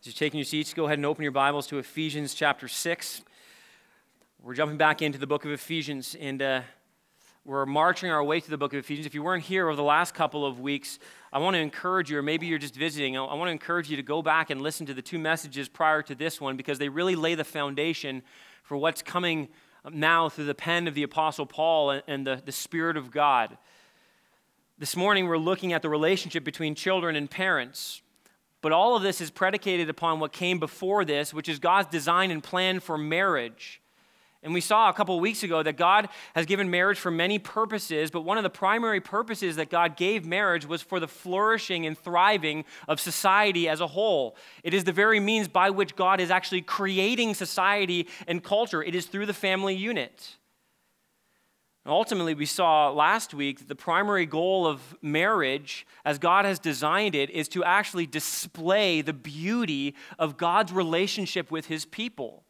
As you're taking your seats, go ahead and open your Bibles to Ephesians chapter 6. We're jumping back into the book of Ephesians, and uh, we're marching our way through the book of Ephesians. If you weren't here over the last couple of weeks, I want to encourage you, or maybe you're just visiting, I want to encourage you to go back and listen to the two messages prior to this one because they really lay the foundation for what's coming now through the pen of the Apostle Paul and, and the, the Spirit of God. This morning, we're looking at the relationship between children and parents. But all of this is predicated upon what came before this, which is God's design and plan for marriage. And we saw a couple weeks ago that God has given marriage for many purposes, but one of the primary purposes that God gave marriage was for the flourishing and thriving of society as a whole. It is the very means by which God is actually creating society and culture, it is through the family unit. Ultimately, we saw last week that the primary goal of marriage, as God has designed it, is to actually display the beauty of God's relationship with his people.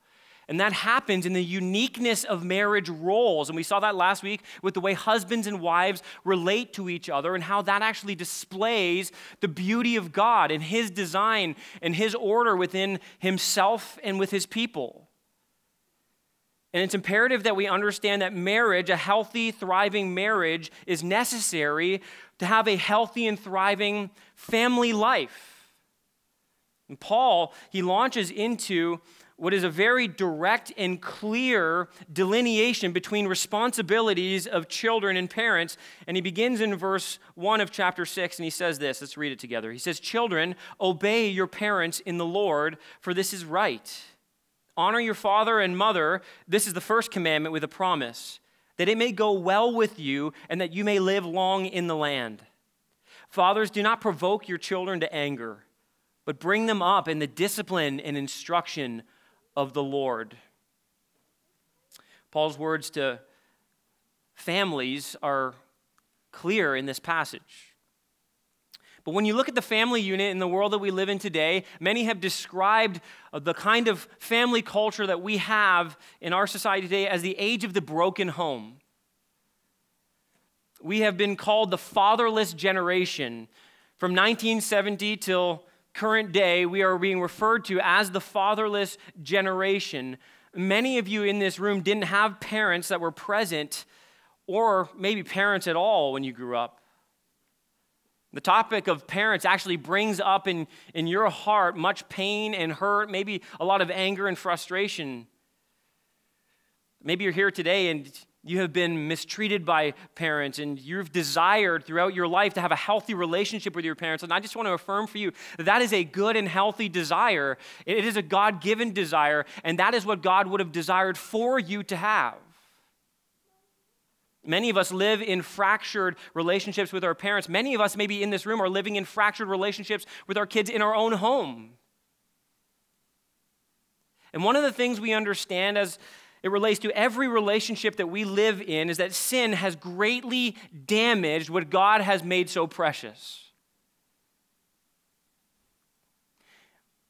And that happens in the uniqueness of marriage roles. And we saw that last week with the way husbands and wives relate to each other and how that actually displays the beauty of God and his design and his order within himself and with his people. And it's imperative that we understand that marriage, a healthy, thriving marriage, is necessary to have a healthy and thriving family life. And Paul, he launches into what is a very direct and clear delineation between responsibilities of children and parents. And he begins in verse 1 of chapter 6, and he says this. Let's read it together. He says, Children, obey your parents in the Lord, for this is right. Honor your father and mother. This is the first commandment with a promise that it may go well with you and that you may live long in the land. Fathers, do not provoke your children to anger, but bring them up in the discipline and instruction of the Lord. Paul's words to families are clear in this passage. But when you look at the family unit in the world that we live in today, many have described uh, the kind of family culture that we have in our society today as the age of the broken home. We have been called the fatherless generation. From 1970 till current day, we are being referred to as the fatherless generation. Many of you in this room didn't have parents that were present, or maybe parents at all when you grew up. The topic of parents actually brings up in, in your heart much pain and hurt, maybe a lot of anger and frustration. Maybe you're here today and you have been mistreated by parents and you've desired throughout your life to have a healthy relationship with your parents. And I just want to affirm for you that that is a good and healthy desire. It is a God given desire, and that is what God would have desired for you to have. Many of us live in fractured relationships with our parents. Many of us, maybe in this room, are living in fractured relationships with our kids in our own home. And one of the things we understand as it relates to every relationship that we live in is that sin has greatly damaged what God has made so precious.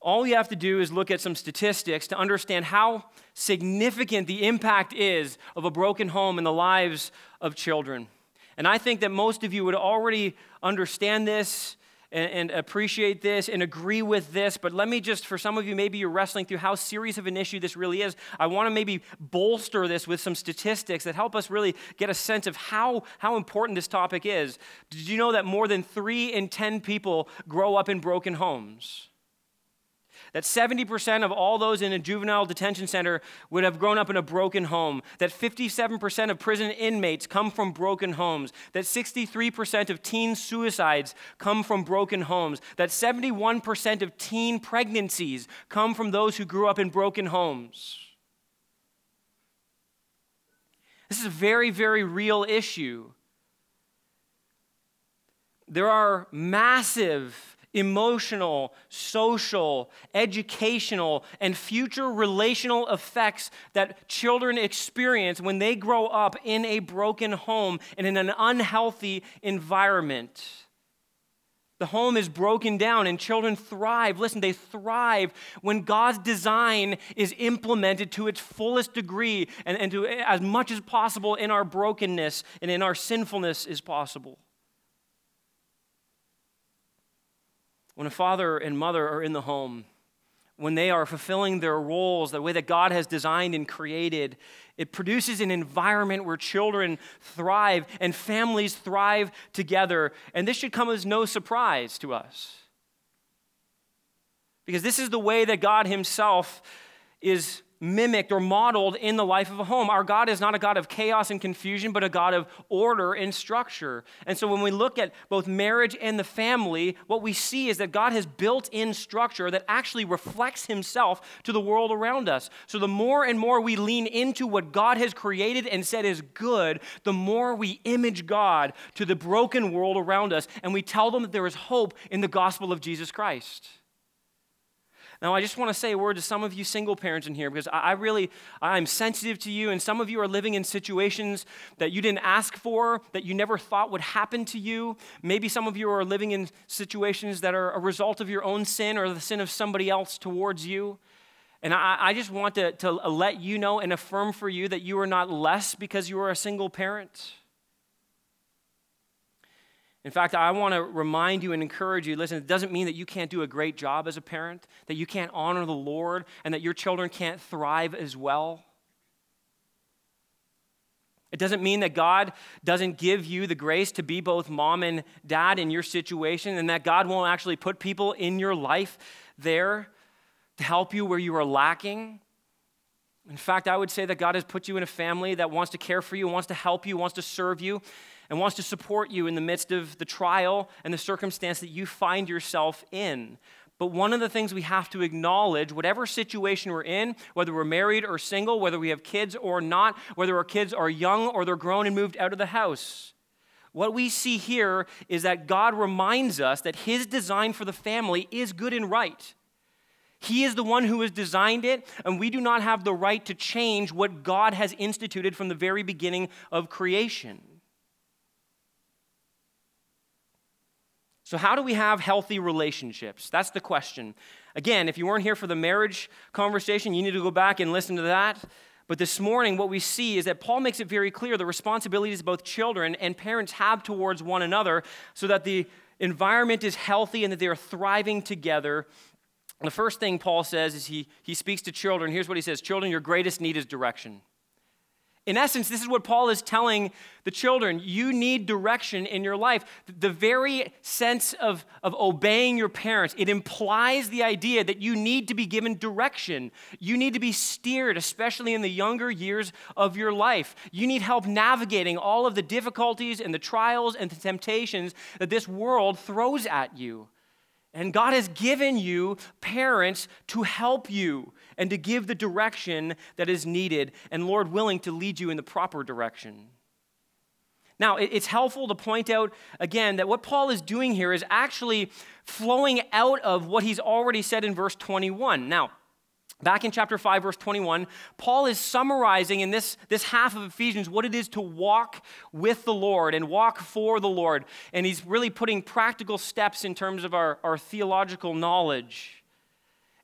All you have to do is look at some statistics to understand how significant the impact is of a broken home in the lives of children. And I think that most of you would already understand this and, and, appreciate this and agree with this, but let me just, for some of you, maybe you're wrestling through how serious of an issue this really is. I want to maybe bolster this with some statistics that help us really get a sense of how, how important this topic is. Did you know that more than three in 10 people grow up in broken homes? That 70% of all those in a juvenile detention center would have grown up in a broken home, that 57% of prison inmates come from broken homes, that 63% of teen suicides come from broken homes, that 71% of teen pregnancies come from those who grew up in broken homes. This is a very, very real issue. There are massive emotional, social, educational, and future relational effects that children experience when they grow up in a broken home and in an unhealthy environment. The home is broken down and children thrive. Listen, they thrive when God's design is implemented to its fullest degree and, and to as much as possible in our brokenness and in our sinfulness is possible. When a father and mother are in the home, when they are fulfilling their roles the way that God has designed and created, it produces an environment where children thrive and families thrive together. And this should come as no surprise to us. Because this is the way that God Himself is mimicked or modeled in the life of a home. Our God is not a God of chaos and confusion, but a God of order and structure. And so when we look at both marriage and the family, what we see is that God has built in structure that actually reflects Himself to the world around us. So the more and more we lean into what God has created and said is good, the more we image God to the broken world around us, and we tell them that there is hope in the gospel of Jesus Christ. Now, I just want to say a word to some of you single parents in here because I, really, I'm sensitive to you, and some of you are living in situations that you didn't ask for, that you never thought would happen to you. Maybe some of you are living in situations that are a result of your own sin or the sin of somebody else towards you. And I, I just want to, to let you know and affirm for you that you are not less because you are a single parent. In fact, I want to remind you and encourage you listen, it doesn't mean that you can't do a great job as a parent, that you can't honor the Lord, and that your children can't thrive as well. It doesn't mean that God doesn't give you the grace to be both mom and dad in your situation, and that God won't actually put people in your life there to help you where you are lacking. In fact, I would say that God has put you in a family that wants to care for you, wants to help you, wants to serve you, and wants to support you in the midst of the trial and the circumstance that you find yourself in. But one of the things we have to acknowledge, whatever situation we're in, whether we're married or single, whether we have kids or not, whether our kids are young or they're grown and moved out of the house, what we see here is that God reminds us that His design for the family is good and right. He is the one who has designed it, and we do not have the right to change what God has instituted from the very beginning of creation. So, how do we have healthy relationships? That's the question. Again, if you weren't here for the marriage conversation, you need to go back and listen to that. But this morning, what we see is that Paul makes it very clear the responsibilities both children and parents have towards one another so that the environment is healthy and that they are thriving together. The first thing Paul says is he, he speaks to children. Here's what he says Children, your greatest need is direction. In essence, this is what Paul is telling the children. You need direction in your life. The very sense of, of obeying your parents, it implies the idea that you need to be given direction. You need to be steered, especially in the younger years of your life. You need help navigating all of the difficulties and the trials and the temptations that this world throws at you. And God has given you parents to help you and to give the direction that is needed, and Lord willing to lead you in the proper direction. Now, it's helpful to point out again that what Paul is doing here is actually flowing out of what he's already said in verse 21. Now, Back in chapter 5, verse 21, Paul is summarizing in this, this half of Ephesians what it is to walk with the Lord and walk for the Lord. And he's really putting practical steps in terms of our, our theological knowledge.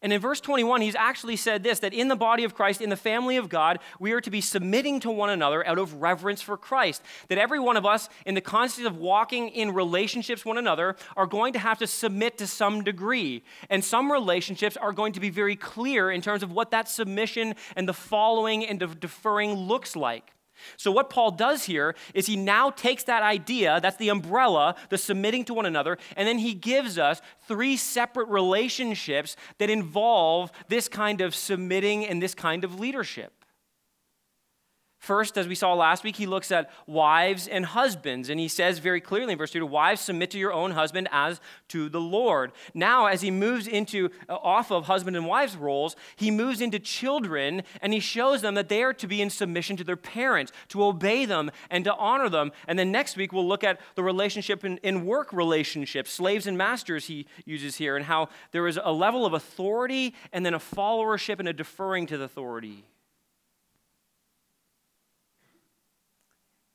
And in verse 21, he's actually said this that in the body of Christ, in the family of God, we are to be submitting to one another out of reverence for Christ. That every one of us, in the context of walking in relationships one another, are going to have to submit to some degree. And some relationships are going to be very clear in terms of what that submission and the following and deferring looks like. So, what Paul does here is he now takes that idea, that's the umbrella, the submitting to one another, and then he gives us three separate relationships that involve this kind of submitting and this kind of leadership. First, as we saw last week, he looks at wives and husbands, and he says very clearly in verse 2 Wives, submit to your own husband as to the Lord. Now, as he moves into uh, off of husband and wives roles, he moves into children, and he shows them that they are to be in submission to their parents, to obey them, and to honor them. And then next week, we'll look at the relationship in, in work relationships, slaves and masters, he uses here, and how there is a level of authority and then a followership and a deferring to the authority.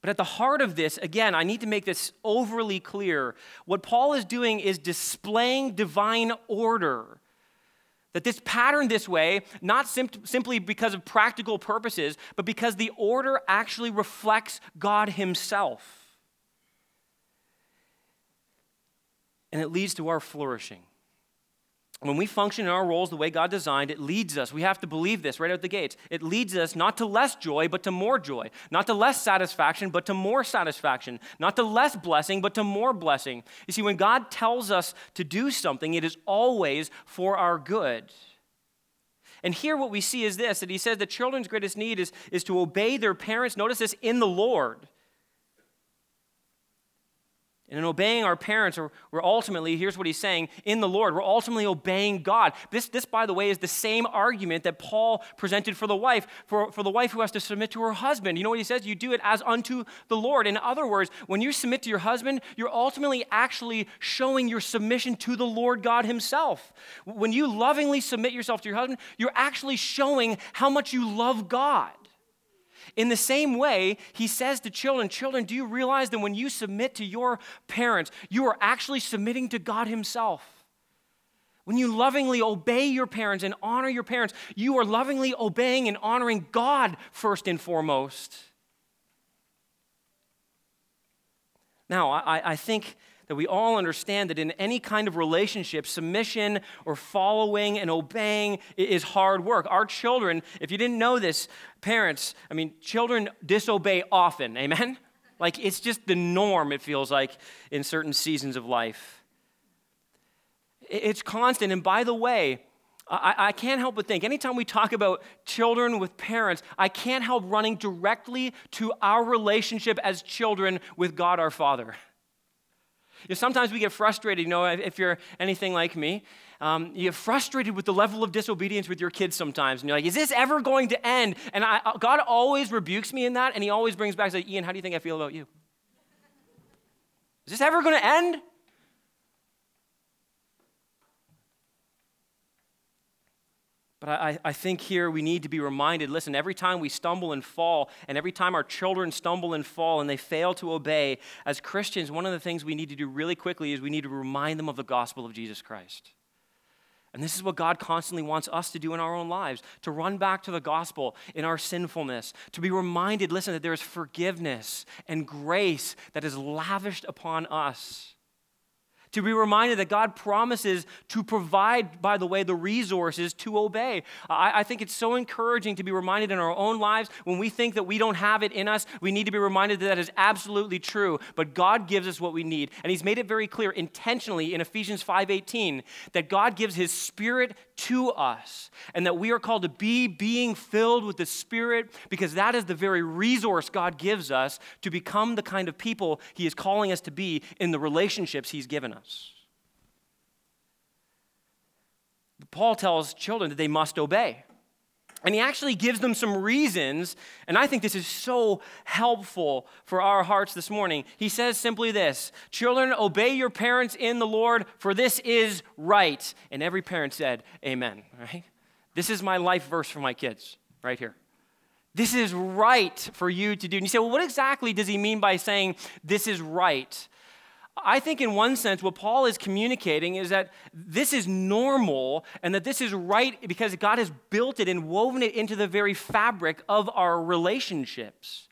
But at the heart of this, again, I need to make this overly clear. What Paul is doing is displaying divine order. That this pattern this way, not sim- simply because of practical purposes, but because the order actually reflects God Himself. And it leads to our flourishing. When we function in our roles the way God designed, it leads us. We have to believe this right out the gates. It leads us not to less joy, but to more joy. Not to less satisfaction, but to more satisfaction. Not to less blessing, but to more blessing. You see, when God tells us to do something, it is always for our good. And here, what we see is this that He says the children's greatest need is, is to obey their parents. Notice this in the Lord. And in obeying our parents, we're ultimately, here's what he's saying, in the Lord, we're ultimately obeying God. This, this, by the way, is the same argument that Paul presented for the wife, for, for the wife who has to submit to her husband. You know what he says? You do it as unto the Lord. In other words, when you submit to your husband, you're ultimately actually showing your submission to the Lord God himself. When you lovingly submit yourself to your husband, you're actually showing how much you love God. In the same way, he says to children, Children, do you realize that when you submit to your parents, you are actually submitting to God Himself? When you lovingly obey your parents and honor your parents, you are lovingly obeying and honoring God first and foremost. Now, I, I think that we all understand that in any kind of relationship, submission or following and obeying is hard work. Our children, if you didn't know this, parents, I mean, children disobey often, amen? Like it's just the norm, it feels like, in certain seasons of life. It's constant. And by the way, I, I, can't help but think, anytime we talk about children with parents, I can't help running directly to our relationship as children with God our Father. You know, sometimes we get frustrated, you know, if you're anything like me, um, you get frustrated with the level of disobedience with your kids sometimes. And you're like, is this ever going to end? And I, uh, God always rebukes me in that, and He always brings back, like, Ian, how do you think I feel about you? Is this ever going to end? But I, I think here we need to be reminded listen, every time we stumble and fall, and every time our children stumble and fall and they fail to obey, as Christians, one of the things we need to do really quickly is we need to remind them of the gospel of Jesus Christ. And this is what God constantly wants us to do in our own lives to run back to the gospel in our sinfulness, to be reminded, listen, that there is forgiveness and grace that is lavished upon us to be reminded that God promises to provide, by the way, the resources to obey. I, I, think it's so encouraging to be reminded in our own lives when we think that we don't have it in us, we need to be reminded that that is absolutely true. But God gives us what we need. And He's made it very clear intentionally in Ephesians 5:18 that God gives His Spirit to us and that we are called to be being filled with the Spirit because that is the very resource God gives us to become the kind of people He is calling us to be in the relationships He's given us us. Paul tells children that they must obey. And he actually gives them some reasons, and I think this is so helpful for our hearts this morning. He says simply this Children, obey your parents in the Lord, for this is right. And every parent said, Amen, right? This is my life verse for my kids, right here. This is right for you to do. And you say, well, what exactly does he mean by saying this is right? I think, in one sense, what Paul is communicating is that this is normal and that this is right because God has built it and woven it into the very fabric of our relationships.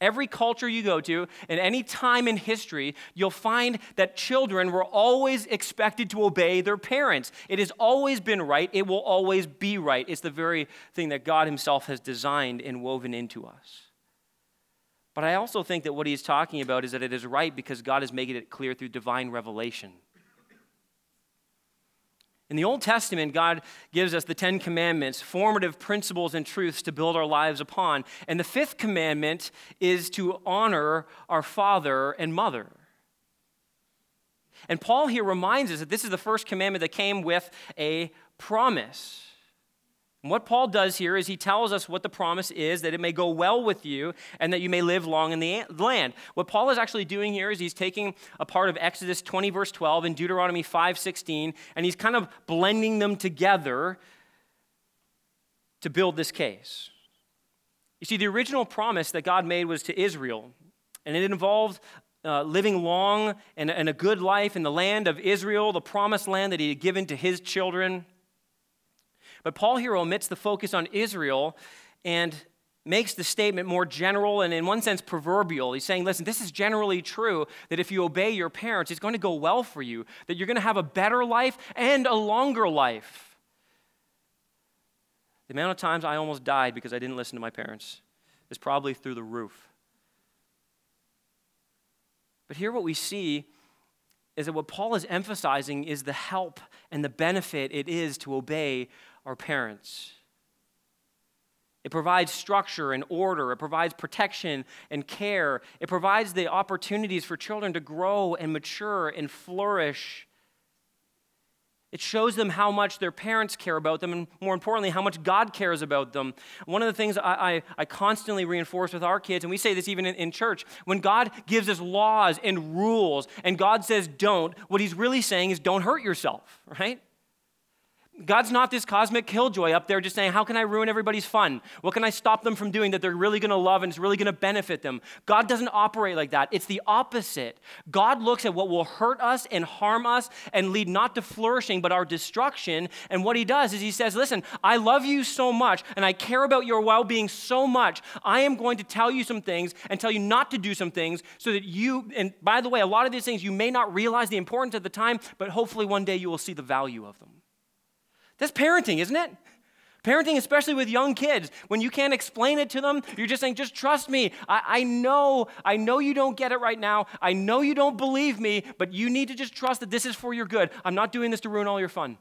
Every culture you go to, and any time in history, you'll find that children were always expected to obey their parents. It has always been right, it will always be right. It's the very thing that God Himself has designed and woven into us. But I also think that what he's talking about is that it is right because God is making it clear through divine revelation. In the Old Testament, God gives us the Ten Commandments, formative principles and truths to build our lives upon. And the fifth commandment is to honor our father and mother. And Paul here reminds us that this is the first commandment that came with a promise. And what Paul does here is he tells us what the promise is that it may go well with you and that you may live long in the land. What Paul is actually doing here is he's taking a part of Exodus 20, verse 12, and Deuteronomy 5, 16, and he's kind of blending them together to build this case. You see, the original promise that God made was to Israel, and it involved uh, living long and, and a good life in the land of Israel, the promised land that he had given to his children. But Paul here omits the focus on Israel and makes the statement more general and, in one sense, proverbial. He's saying, listen, this is generally true that if you obey your parents, it's going to go well for you, that you're going to have a better life and a longer life. The amount of times I almost died because I didn't listen to my parents is probably through the roof. But here, what we see is that what Paul is emphasizing is the help and the benefit it is to obey our parents. It provides structure and order. It provides protection and care. It provides the opportunities for children to grow and mature and flourish. It shows them how much their parents care about them, and more importantly, how much God cares about them. One of the things I, I, I constantly reinforce with our kids, and we say this even in, in church, when God gives us laws and rules, and God says don't, what He's really saying is don't hurt yourself, right? God's not this cosmic killjoy up there just saying, How can I ruin everybody's fun? What can I stop them from doing that they're really going to love and it's really going to benefit them? God doesn't operate like that. It's the opposite. God looks at what will hurt us and harm us and lead not to flourishing but our destruction. And what He does is He says, Listen, I love you so much and I care about your well being so much. I am going to tell you some things and tell you not to do some things so that you, and by the way, a lot of these things you may not realize the importance at the time, but hopefully one day you will see the value of them. That's parenting, isn't it? Parenting, especially with young kids, when you can't explain it to them, you're just saying, just trust me. I, I, know, I know you don't get it right now. I know you don't believe me, but you need to just trust that this is for your good. I'm not doing this to ruin all your fun.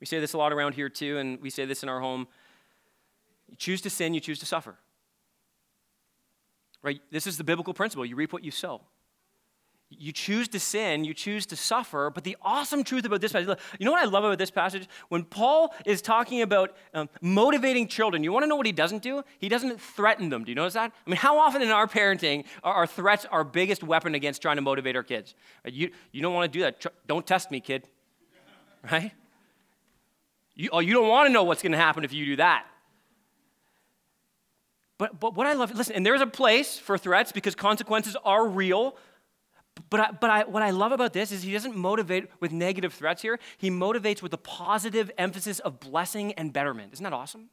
We say this a lot around here too, and we say this in our home. You choose to sin, you choose to suffer. Right? This is the biblical principle. You reap what you sow. You choose to sin, you choose to suffer. But the awesome truth about this passage, you know what I love about this passage? When Paul is talking about um, motivating children, you want to know what he doesn't do? He doesn't threaten them. Do you notice that? I mean, how often in our parenting are our threats our biggest weapon against trying to motivate our kids? You, you don't want to do that. Don't test me, kid. Right? You, oh, you don't want to know what's going to happen if you do that. But, but what I love, listen, and there's a place for threats because consequences are real. But, I, but I, what I love about this is he doesn't motivate with negative threats here. He motivates with a positive emphasis of blessing and betterment. Isn't that awesome?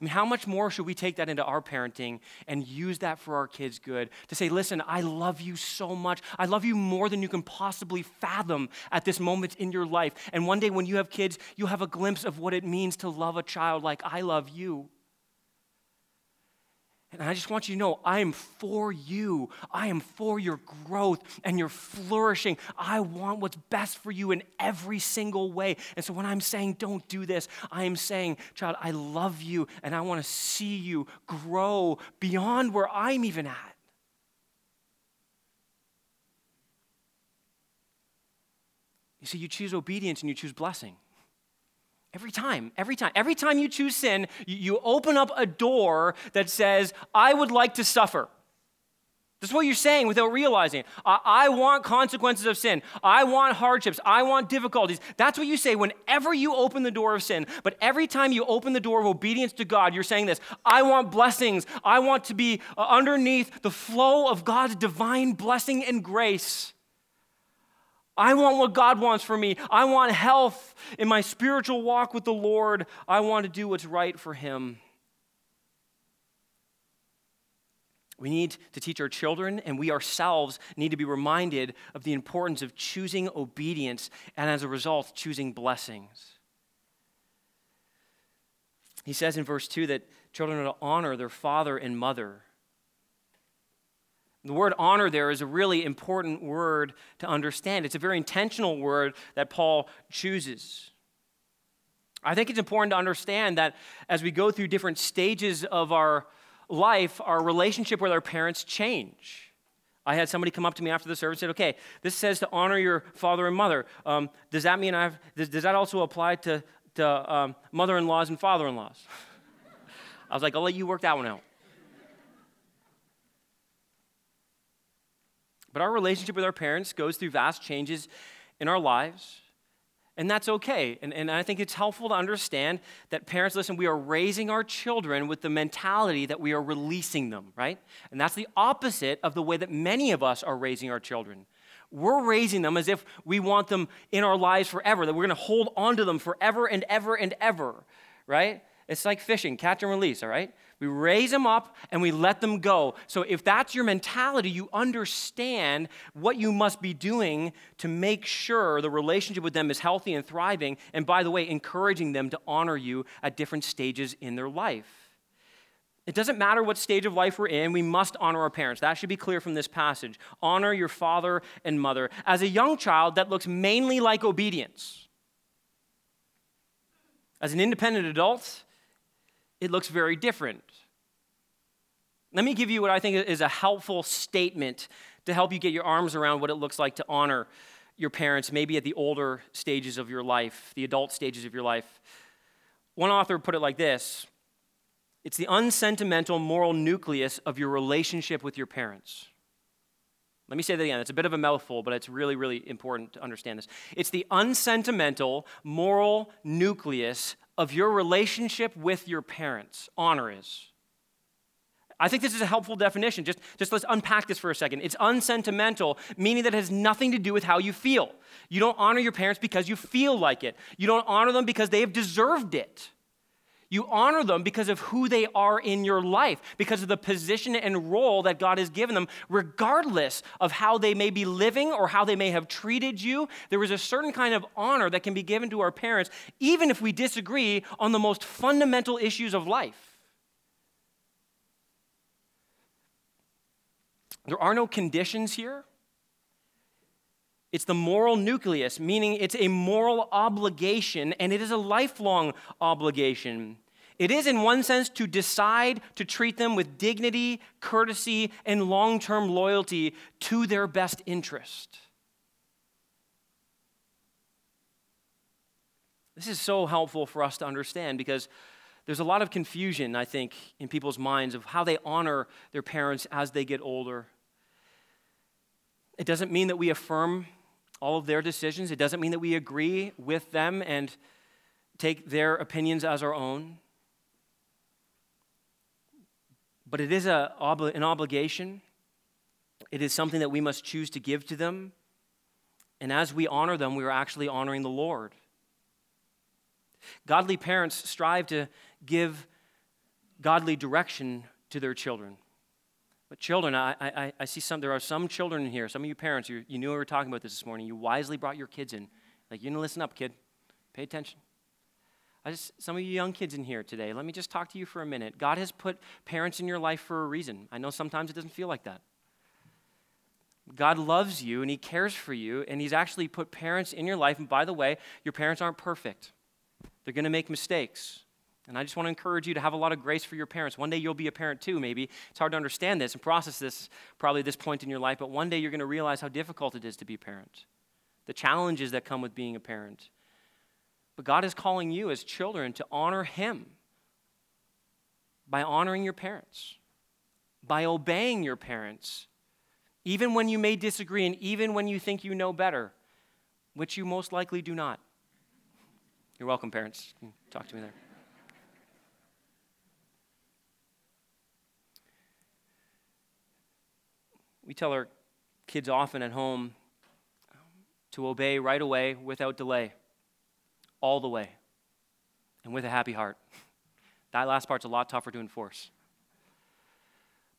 I mean, how much more should we take that into our parenting and use that for our kids' good? To say, listen, I love you so much. I love you more than you can possibly fathom at this moment in your life. And one day when you have kids, you'll have a glimpse of what it means to love a child like I love you. And I just want you to know I am for you. I am for your growth and your flourishing. I want what's best for you in every single way. And so when I'm saying don't do this, I am saying, child, I love you and I want to see you grow beyond where I'm even at. You see, you choose obedience and you choose blessing. Every time, every time, every time you choose sin, you, open up a door that says, I would like to suffer. That's what you're saying without realizing. I, I, want consequences of sin. I want hardships. I want difficulties. That's what you say whenever you open the door of sin. But every time you open the door of obedience to God, you're saying this I want blessings. I want to be uh, underneath the flow of God's divine blessing and grace. I want what God wants for me. I want health in my spiritual walk with the Lord. I want to do what's right for Him. We need to teach our children, and we ourselves need to be reminded of the importance of choosing obedience and, as a result, choosing blessings. He says in verse 2 that children are to honor their father and mother. The word honor there is a really important word to understand. It's a very intentional word that Paul chooses. I think it's important to understand that as we go through different stages of our life, our relationship with our parents change. I had somebody come up to me after the service and said, okay, this says to honor your father and mother. Um, does that mean I have, does, does, that also apply to, to um, mother in laws and father in laws? I was like, I'll let you work that one out. But our relationship with our parents goes through vast changes in our lives. And that's okay. And, and I think it's helpful to understand that parents, listen, we are raising our children with the mentality that we are releasing them, right? And that's the opposite of the way that many of us are raising our children. we're raising them as if we want them in our lives forever, that we're going to hold on to them forever and ever and ever, right? It's like fishing, catch and release, all right? We raise them up and we let them go. So if that's your mentality, you understand what you must be doing to make sure the relationship with them is healthy and thriving. And by the way, encouraging them to honor you at different stages in their life. It doesn't matter what stage of life we're in, we must honor our parents. That should be clear from this passage. Honor your father and mother. As a young child, that looks mainly like obedience. As an independent adult, it looks very different. Let me give you what I think is a helpful statement to help you get your arms around what it looks like to honor your parents, maybe at the older stages of your life, the adult stages of your life. One author put it like this it's the unsentimental moral nucleus of your relationship with your parents. Let me say that again. It's a bit of a mouthful, but it's really, really important to understand this. It's the unsentimental moral nucleus of your relationship with your parents. Honor is. I think this is a helpful definition. Just, just let's unpack this for a second. It's unsentimental, meaning that it has nothing to do with how you feel. You don't honor your parents because you feel like it, you don't honor them because they have deserved it. You honor them because of who they are in your life, because of the position and role that God has given them, regardless of how they may be living or how they may have treated you. There is a certain kind of honor that can be given to our parents, even if we disagree on the most fundamental issues of life. There are no conditions here. It's the moral nucleus, meaning it's a moral obligation and it is a lifelong obligation. It is, in one sense, to decide to treat them with dignity, courtesy, and long term loyalty to their best interest. This is so helpful for us to understand because there's a lot of confusion, I think, in people's minds of how they honor their parents as they get older. It doesn't mean that we affirm all of their decisions. It doesn't mean that we agree with them and take their opinions as our own. But it is a, an obligation. It is something that we must choose to give to them. And as we honor them, we are actually honoring the Lord. Godly parents strive to give godly direction to their children. But children, I, I, I see some, there are some children in here, some of you parents, you, you knew we were talking about this this morning. You wisely brought your kids in. Like, you know, listen up, kid. Pay attention. I just, some of you young kids in here today, let me just talk to you for a minute. God has put parents in your life for a reason. I know sometimes it doesn't feel like that. God loves you and He cares for you, and He's actually put parents in your life. And by the way, your parents aren't perfect, they're going to make mistakes. And I just want to encourage you to have a lot of grace for your parents. One day you'll be a parent too, maybe. It's hard to understand this and process this probably at this point in your life, but one day you're going to realize how difficult it is to be a parent, the challenges that come with being a parent. But God is calling you as children to honor Him by honoring your parents, by obeying your parents, even when you may disagree and even when you think you know better, which you most likely do not. You're welcome, parents. Talk to me there. We tell our kids often at home to obey right away without delay, all the way, and with a happy heart. That last part's a lot tougher to enforce.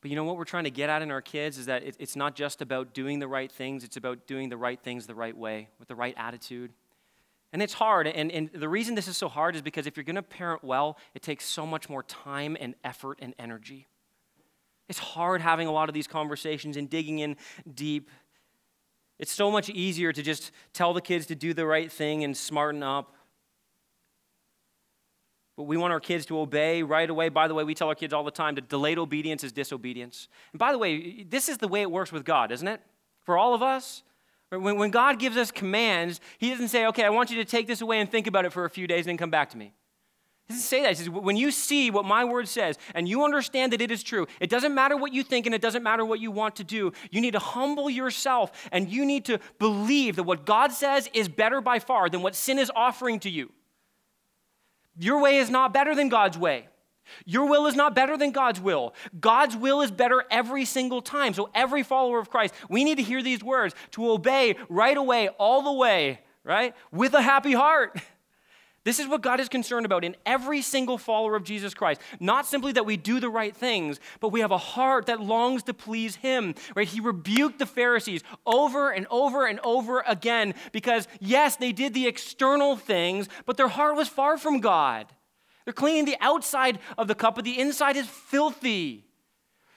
But you know what we're trying to get at in our kids is that it's not just about doing the right things, it's about doing the right things the right way, with the right attitude. And it's hard. And, and the reason this is so hard is because if you're going to parent well, it takes so much more time and effort and energy. It's hard having a lot of these conversations and digging in deep. It's so much easier to just tell the kids to do the right thing and smarten up. But we want our kids to obey right away. By the way, we tell our kids all the time that delayed obedience is disobedience. And by the way, this is the way it works with God, isn't it? For all of us. When, God gives us commands, He doesn't say, okay, I want you to take this away and think about it for a few days and then come back to me. He doesn't say that. He says, when you see what my word says and you understand that it is true, it doesn't matter what you think and it doesn't matter what you want to do. You need to humble yourself and you need to believe that what God says is better by far than what sin is offering to you. Your way is not better than God's way. Your will is not better than God's will. God's will is better every single time. So, every follower of Christ, we need to hear these words to obey right away, all the way, right? With a happy heart. This is what God is concerned about in every single follower of Jesus Christ. Not simply that we do the right things, but we have a heart that longs to please Him. Right? He rebuked the Pharisees over and over and over again because, yes, they did the external things, but their heart was far from God. They're cleaning the outside of the cup, but the inside is filthy.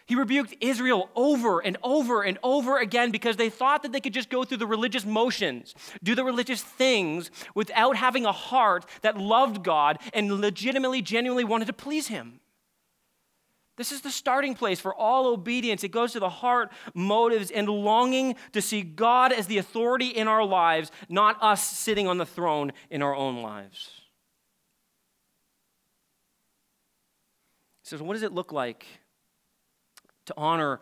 He rebuked Israel over and over and over again because they thought that they could just go through the religious motions, do the religious things without having a heart that loved God and legitimately, genuinely wanted to please Him. This is the starting place for all obedience. It goes to the heart, motives, and longing to see God as the authority in our lives, not us sitting on the throne in our own lives. So, what does it look like to honor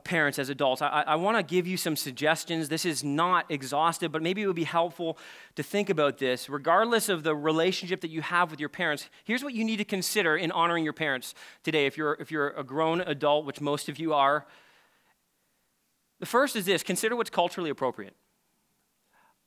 parents as adults. I, I want to give you some suggestions. This is not exhaustive, but maybe it would be helpful to think about this. Regardless of the relationship that you have with your parents, here's what you need to consider in honoring your parents today if you're, if you're a grown adult, which most of you are. The first is this consider what's culturally appropriate.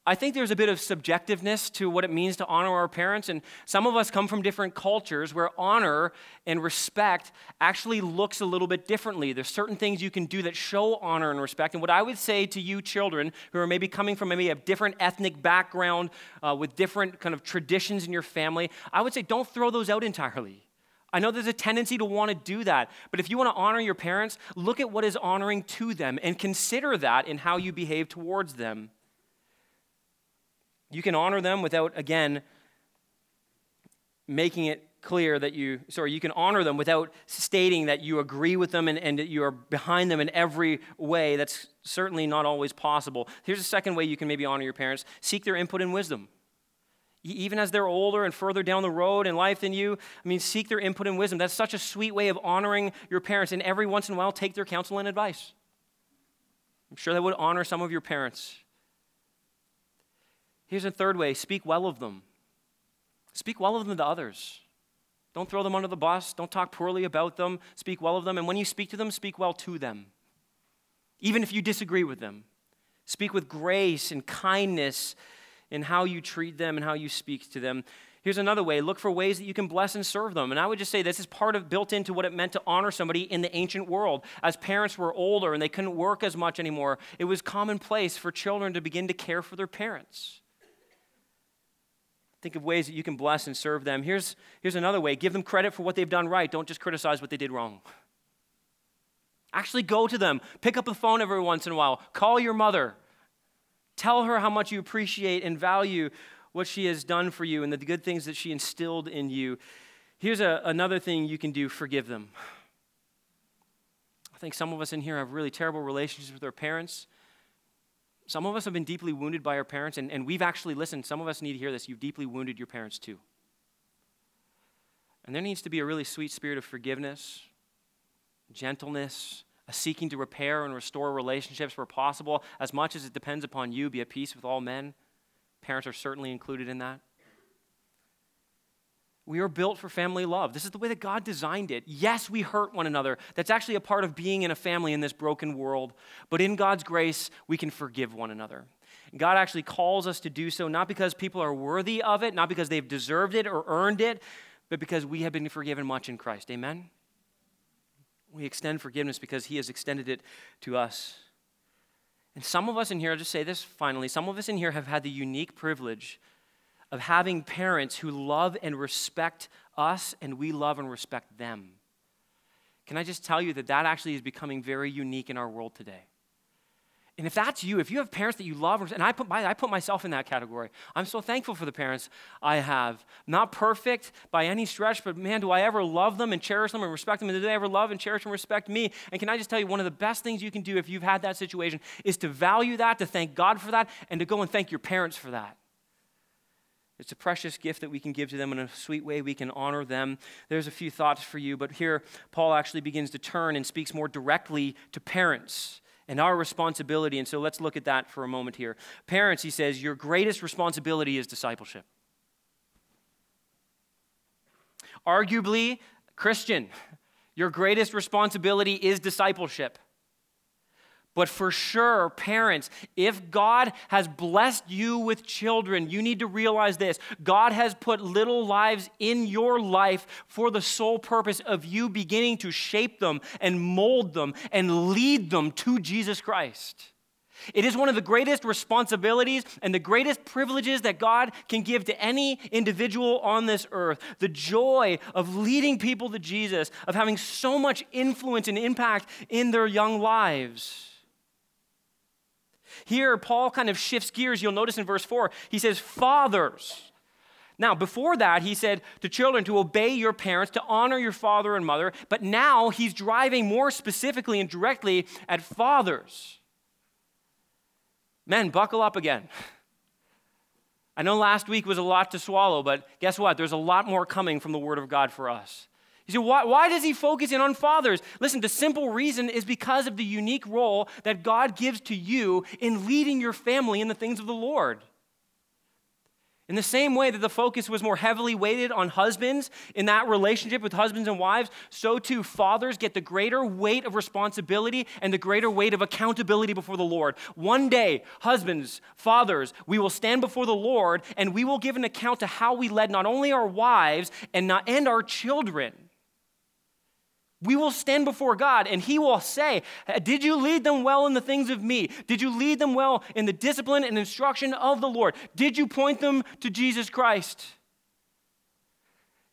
I think there's a bit of subjectiveness to what it means to honor our parents, and some of us come from different cultures where honor and respect actually looks a little bit differently. There's certain things you can do that show honor and respect. And what I would say to you, children who are maybe coming from maybe a different ethnic background uh, with different kind of traditions in your family, I would say don't throw those out entirely. I know there's a tendency to want to do that, but if you want to honor your parents, look at what is honoring to them and consider that in how you behave towards them. You can honor them without, again, making it clear that you, sorry, you can honor them without stating that you agree with them and, and that you are behind them in every way. That's certainly not always possible. Here's a second way you can maybe honor your parents seek their input and wisdom. Even as they're older and further down the road in life than you, I mean, seek their input and wisdom. That's such a sweet way of honoring your parents, and every once in a while, take their counsel and advice. I'm sure that would honor some of your parents. Here's a third way speak well of them. Speak well of them to others. Don't throw them under the bus. Don't talk poorly about them. Speak well of them. And when you speak to them, speak well to them. Even if you disagree with them, speak with grace and kindness in how you treat them and how you speak to them. Here's another way look for ways that you can bless and serve them. And I would just say this is part of built into what it meant to honor somebody in the ancient world. As parents were older and they couldn't work as much anymore, it was commonplace for children to begin to care for their parents. Think of ways that you can bless and serve them. Here's, here's another way give them credit for what they've done right. Don't just criticize what they did wrong. Actually, go to them. Pick up the phone every once in a while. Call your mother. Tell her how much you appreciate and value what she has done for you and the good things that she instilled in you. Here's a, another thing you can do forgive them. I think some of us in here have really terrible relationships with our parents. Some of us have been deeply wounded by our parents, and, and we've actually listened. Some of us need to hear this. You've deeply wounded your parents too. And there needs to be a really sweet spirit of forgiveness, gentleness, a seeking to repair and restore relationships where possible. As much as it depends upon you, be at peace with all men. Parents are certainly included in that. We are built for family love. This is the way that God designed it. Yes, we hurt one another. That's actually a part of being in a family in this broken world. But in God's grace, we can forgive one another. God actually calls us to do so, not because people are worthy of it, not because they've deserved it or earned it, but because we have been forgiven much in Christ. Amen? We extend forgiveness because He has extended it to us. And some of us in here, I'll just say this finally, some of us in here have had the unique privilege of having parents who love and respect us and we love and respect them. Can I just tell you that that actually is becoming very unique in our world today? And if that's you, if you have parents that you love, and I put, my, I put myself in that category, I'm so thankful for the parents I have. Not perfect by any stretch, but man, do I ever love them and cherish them and respect them? And do they ever love and cherish and respect me? And can I just tell you, one of the best things you can do if you've had that situation is to value that, to thank God for that, and to go and thank your parents for that. It's a precious gift that we can give to them in a sweet way. We can honor them. There's a few thoughts for you, but here Paul actually begins to turn and speaks more directly to parents and our responsibility. And so let's look at that for a moment here. Parents, he says, your greatest responsibility is discipleship. Arguably, Christian, your greatest responsibility is discipleship. But for sure, parents, if God has blessed you with children, you need to realize this God has put little lives in your life for the sole purpose of you beginning to shape them and mold them and lead them to Jesus Christ. It is one of the greatest responsibilities and the greatest privileges that God can give to any individual on this earth. The joy of leading people to Jesus, of having so much influence and impact in their young lives. Here, Paul kind of shifts gears. You'll notice in verse 4, he says, Fathers. Now, before that, he said to children to obey your parents, to honor your father and mother. But now he's driving more specifically and directly at fathers. Men, buckle up again. I know last week was a lot to swallow, but guess what? There's a lot more coming from the Word of God for us. You say, why, why does he focus in on fathers? Listen, the simple reason is because of the unique role that God gives to you in leading your family in the things of the Lord. In the same way that the focus was more heavily weighted on husbands in that relationship with husbands and wives, so too fathers get the greater weight of responsibility and the greater weight of accountability before the Lord. One day, husbands, fathers, we will stand before the Lord and we will give an account to how we led not only our wives and, not, and our children. We will stand before God and He will say, Did you lead them well in the things of me? Did you lead them well in the discipline and instruction of the Lord? Did you point them to Jesus Christ?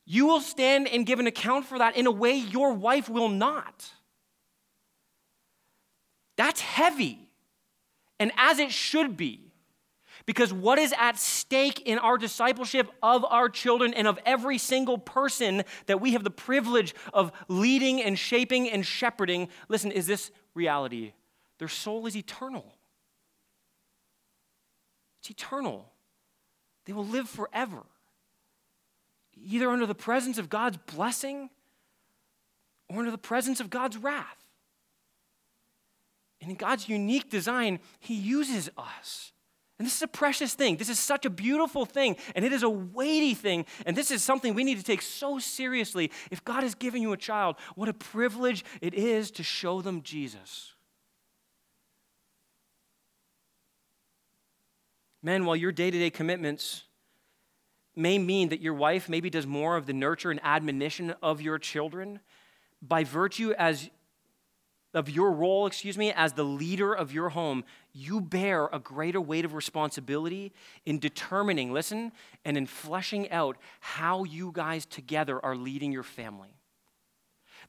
You will stand and give an account for that in a way your wife will not. That's heavy, and as it should be. Because what is at stake in our discipleship of our children and of every single person that we have the privilege of leading and shaping and shepherding, listen, is this reality. Their soul is eternal. It's eternal. They will live forever, either under the presence of God's blessing or under the presence of God's wrath. And in God's unique design, He uses us and this is a precious thing. This is such a beautiful thing, and it is a weighty thing. And this is something we need to take so seriously. If God has given you a child, what a privilege it is to show them Jesus. Men, while your day to day commitments may mean that your wife maybe does more of the nurture and admonition of your children, by virtue as of your role, excuse me, as the leader of your home, you bear a greater weight of responsibility in determining, listen, and in fleshing out how you guys together are leading your family.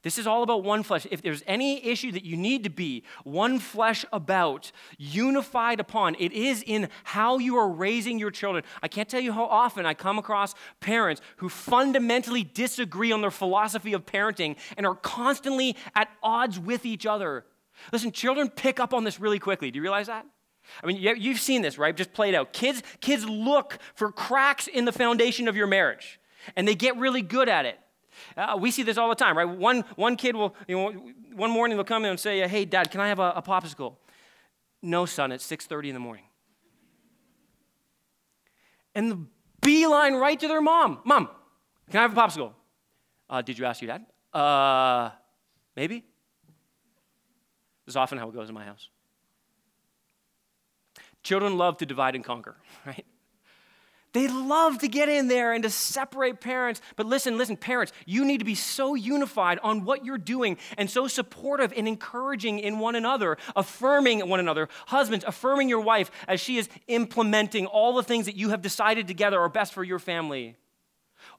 This is all about one flesh. If there's any issue that you need to be one flesh about, unified upon, it is in how you are raising your children. I can't tell you how often I come across parents who fundamentally disagree on their philosophy of parenting and are constantly at odds with each other. Listen, children pick up on this really quickly. Do you realize that? I mean, you've seen this, right? Just played out. Kids, kids look for cracks in the foundation of your marriage, and they get really good at it. Uh, we see this all the time, right? One, one kid will, you know, one morning they'll come in and say, hey, dad, can I have a, a popsicle? No, son, it's 6.30 in the morning. And the beeline right to their mom. Mom, can I have a popsicle? Uh, did you ask your dad? Uh, maybe. This is often how it goes in my house. Children love to divide and conquer, right? They love to get in there and to separate parents. But listen, listen, parents, you need to be so unified on what you're doing and so supportive and encouraging in one another, affirming one another. Husbands, affirming your wife as she is implementing all the things that you have decided together are best for your family.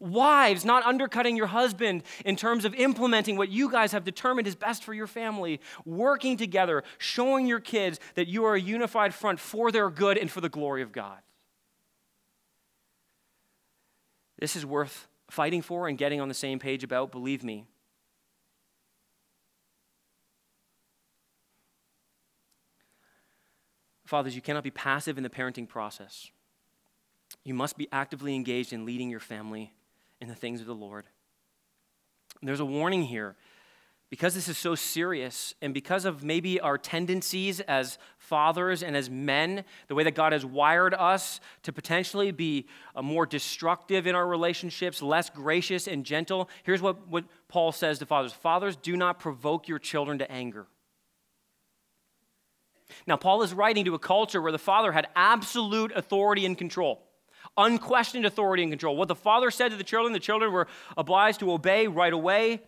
Wives, not undercutting your husband in terms of implementing what you guys have determined is best for your family. Working together, showing your kids that you are a unified front for their good and for the glory of God. This is worth fighting for and getting on the same page about, believe me. Fathers, you cannot be passive in the parenting process. You must be actively engaged in leading your family in the things of the Lord. And there's a warning here because this is so serious, and because of maybe our tendencies as fathers and as men, the way that God has wired us to potentially be uh, more destructive in our relationships, less gracious and gentle, here's what, what Paul says to fathers Fathers, do not provoke your children to anger. Now, Paul is writing to a culture where the father had absolute authority and control, unquestioned authority and control. What the father said to the children, the children were obliged to obey right away. It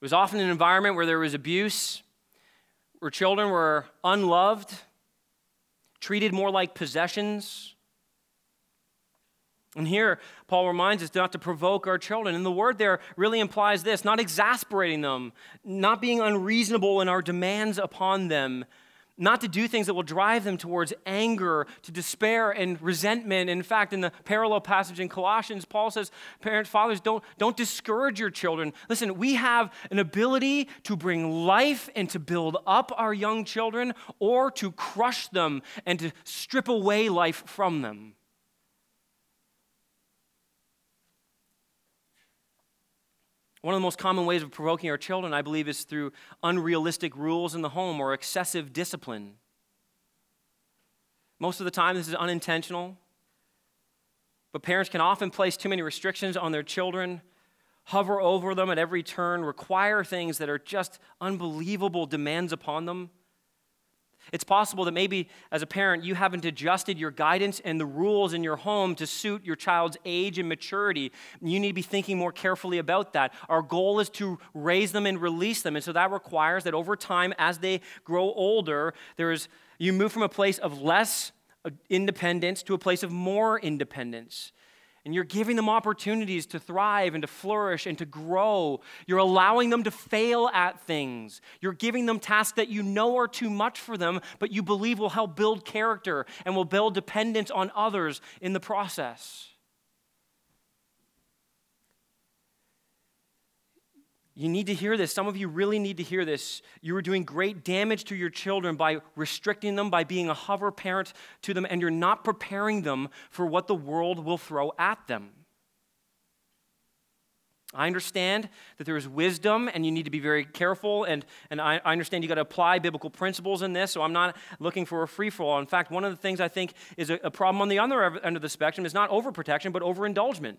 was often an environment where there was abuse, where children were unloved, treated more like possessions. And here, Paul reminds us not to provoke our children. And the word there really implies this not exasperating them, not being unreasonable in our demands upon them, not to do things that will drive them towards anger, to despair and resentment. In fact, in the parallel passage in Colossians, Paul says, Parents, fathers, don't, don't discourage your children. Listen, we have an ability to bring life and to build up our young children, or to crush them and to strip away life from them. One of the most common ways of provoking our children, I believe, is through unrealistic rules in the home or excessive discipline. Most of the time, this is unintentional, but parents can often place too many restrictions on their children, hover over them at every turn, require things that are just unbelievable demands upon them. It's possible that maybe as a parent, you haven't adjusted your guidance and the rules in your home to suit your child's age and maturity. You need to be thinking more carefully about that. Our goal is to raise them and release them. And so that requires that over time, as they grow older, there is, you move from a place of less uh, independence to a place of more independence. And you're giving them opportunities to thrive and to flourish and to grow. You're allowing them to fail at things. You're giving them tasks that you know are too much for them, but you believe will help build character and will build dependence on others in the process. You need to hear this. Some of you really need to hear this. You are doing great damage to your children by restricting them, by being a hover parent to them, and you're not preparing them for what the world will throw at them. I understand that there is wisdom and you need to be very careful, and, and I, I understand you got to apply biblical principles in this, so I'm not looking for a free for all. In fact, one of the things I think is a, a problem on the other end of the spectrum is not overprotection, but overindulgement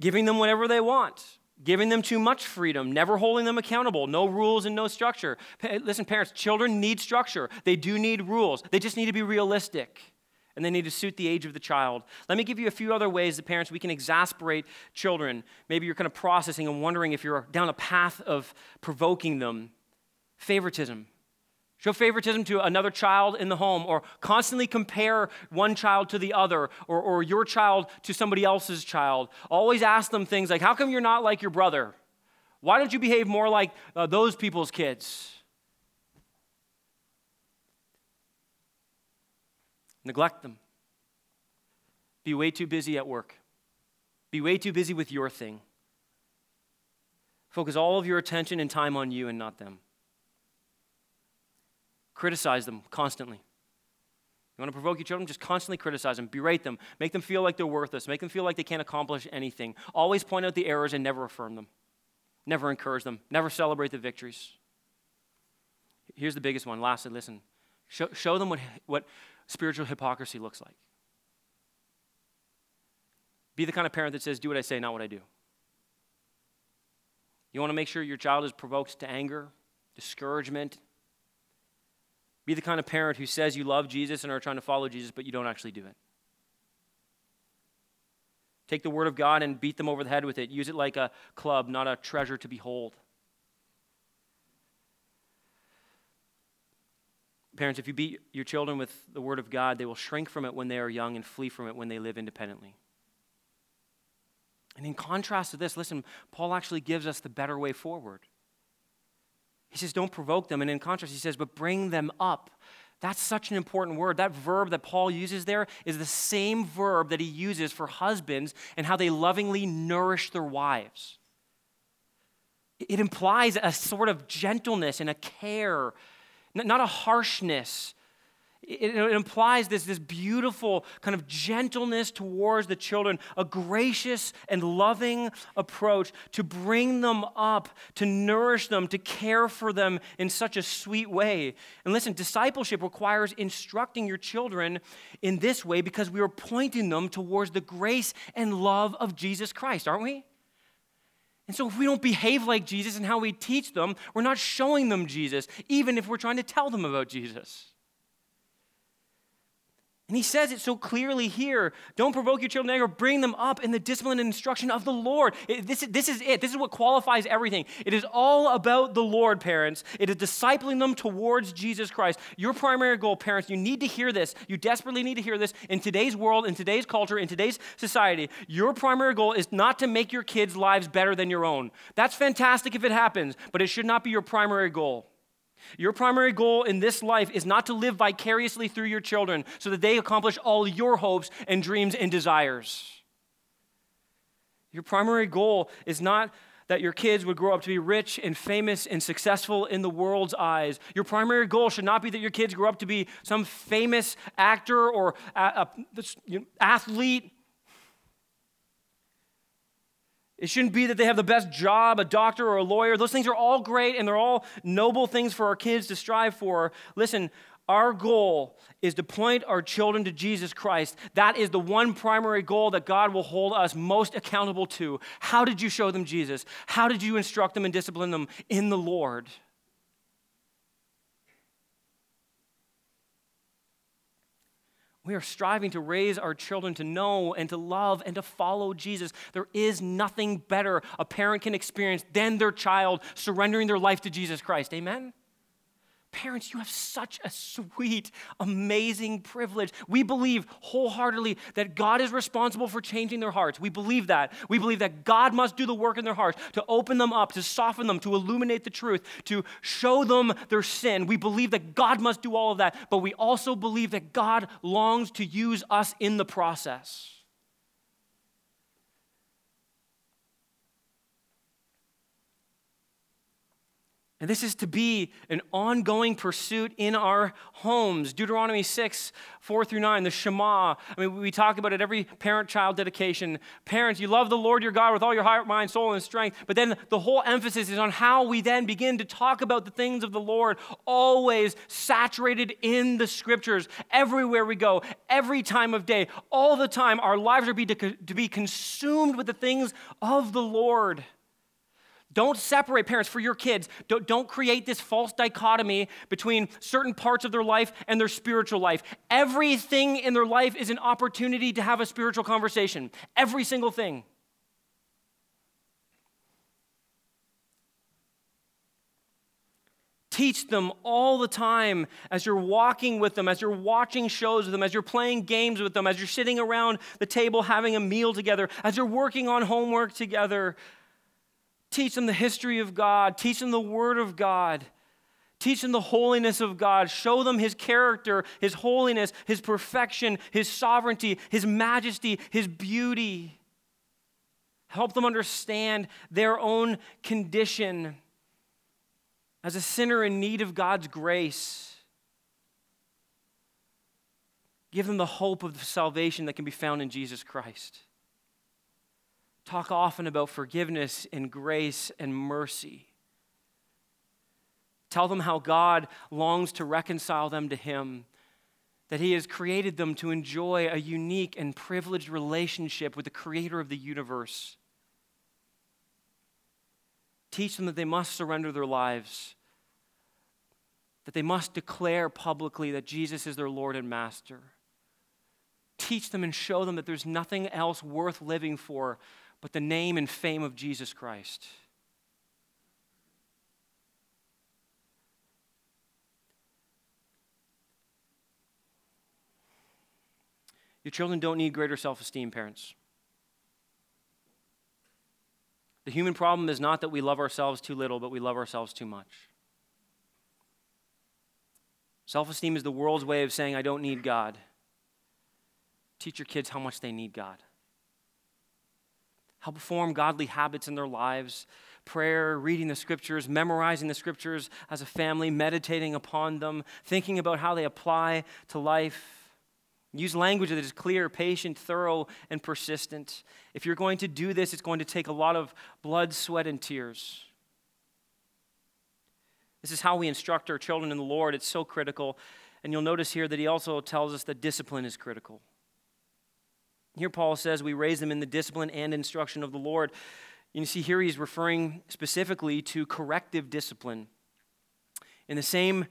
giving them whatever they want, giving them too much freedom, never holding them accountable, no rules and no structure. Listen, parents, children need structure. They do need rules. They just need to be realistic and they need to suit the age of the child. Let me give you a few other ways that parents we can exasperate children. Maybe you're kind of processing and wondering if you're down a path of provoking them. Favoritism. Show favoritism to another child in the home, or constantly compare one child to the other, or, or your child to somebody else's child. Always ask them things like, How come you're not like your brother? Why don't you behave more like uh, those people's kids? Neglect them. Be way too busy at work. Be way too busy with your thing. Focus all of your attention and time on you and not them. Criticize them constantly. You want to provoke your children? Just constantly criticize them, berate them, make them feel like they're worthless, make them feel like they can't accomplish anything. Always point out the errors and never affirm them, never encourage them, never celebrate the victories. Here's the biggest one. Lastly, listen. Show, show them what, what spiritual hypocrisy looks like. Be the kind of parent that says, Do what I say, not what I do. You want to make sure your child is provoked to anger, discouragement, be the kind of parent who says you love Jesus and are trying to follow Jesus, but you don't actually do it. Take the word of God and beat them over the head with it. Use it like a club, not a treasure to behold. Parents, if you beat your children with the word of God, they will shrink from it when they are young and flee from it when they live independently. And in contrast to this, listen, Paul actually gives us the better way forward. He says, don't provoke them. And in contrast, he says, but bring them up. That's such an important word. That verb that Paul uses there is the same verb that he uses for husbands and how they lovingly nourish their wives. It implies a sort of gentleness and a care, not a harshness. It, it, implies this, this beautiful kind of gentleness towards the children, a gracious and loving approach to bring them up, to nourish them, to care for them in such a sweet way. And listen, discipleship requires instructing your children in this way because we are pointing them towards the grace and love of Jesus Christ, aren't we? And so, if we don't behave like Jesus and how we teach them, we're not showing them Jesus, even if we're trying to tell them about Jesus. And he says it so clearly here. Don't provoke your children to anger, bring them up in the discipline and instruction of the Lord. It, this, this is it. This is what qualifies everything. It is all about the Lord, parents. It is discipling them towards Jesus Christ. Your primary goal, parents, you need to hear this. You desperately need to hear this in today's world, in today's culture, in today's society. Your primary goal is not to make your kids' lives better than your own. That's fantastic if it happens, but it should not be your primary goal. Your primary goal in this life is not to live vicariously through your children so that they accomplish all your hopes and dreams and desires. Your primary goal is not that your kids would grow up to be rich and famous and successful in the world's eyes. Your primary goal should not be that your kids grow up to be some famous actor or a athlete it shouldn't be that they have the best job, a doctor or a lawyer. Those things are all great and they're all noble things for our kids to strive for. Listen, our goal is to point our children to Jesus Christ. That is the one primary goal that God will hold us most accountable to. How did you show them Jesus? How did you instruct them and discipline them in the Lord? We are striving to raise our children to know and to love and to follow Jesus. There is nothing better a parent can experience than their child surrendering their life to Jesus Christ. Amen? Parents, you have such a sweet, amazing privilege. We believe wholeheartedly that God is responsible for changing their hearts. We believe that. We believe that God must do the work in their hearts to open them up, to soften them, to illuminate the truth, to show them their sin. We believe that God must do all of that, but we also believe that God longs to use us in the process. And this is to be an ongoing pursuit in our homes. Deuteronomy 6, 4 through 9, the Shema. I mean, we talk about it every parent child dedication. Parents, you love the Lord your God with all your heart, mind, soul, and strength. But then the whole emphasis is on how we then begin to talk about the things of the Lord, always saturated in the scriptures, everywhere we go, every time of day, all the time. Our lives are be to, to be consumed with the things of the Lord. Don't separate parents for your kids. Don't, don't, create this false dichotomy between certain parts of their life and their spiritual life. Everything in their life is an opportunity to have a spiritual conversation. Every single thing. Teach them all the time as you're walking with them, as you're watching shows with them, as you're playing games with them, as you're sitting around the table having a meal together, as you're working on homework together. Teach them the history of God, teach them the Word of God. Teach them the holiness of God. Show them His character, His holiness, His perfection, His sovereignty, His majesty, His beauty. Help them understand their own condition as a sinner in need of God's grace. Give them the hope of the salvation that can be found in Jesus Christ talk often about forgiveness and grace and mercy. Tell them how God longs to reconcile them to Him, that He has created them to enjoy a unique and privileged relationship with the Creator of the universe. Teach them that they must surrender their lives, that they must declare publicly that Jesus is their Lord and Master. Teach them and show them that there's nothing else worth living for but the name and fame of Jesus Christ. Your children don't need greater self esteem, parents. The human problem is not that we love ourselves too little, but we love ourselves too much. Self esteem is the world's way of saying, I don't need God. Teach your kids how much they need God help form godly habits in their lives, prayer, reading the scriptures, memorizing the scriptures as a family, meditating upon them, thinking about how they apply to life. Use language that is clear, patient, thorough, and persistent. If you're going to do this, it's going to take a lot of blood, sweat, and tears. This is how we instruct our children in the Lord. It's so critical. And you'll notice here that he also tells us that discipline is critical. Here, Paul says we raise them in the discipline and instruction of the Lord. You see, here he's referring specifically to corrective discipline. In the same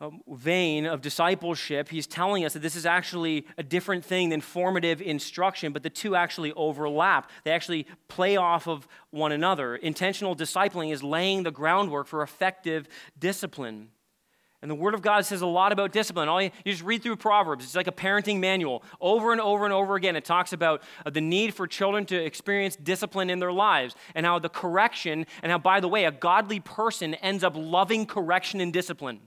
um, vein of discipleship, he's telling us that this is actually a different thing than formative instruction, but the two actually overlap. They actually play off of one another. Intentional discipling is laying the groundwork for effective discipline. And the Word of God says a lot about discipline. All you, you, just read through Proverbs. It's like a parenting manual. Over and over and over again, it talks about uh, the need for children to experience discipline in their lives and how the correction, and how, by the way, a godly person ends up loving correction and discipline.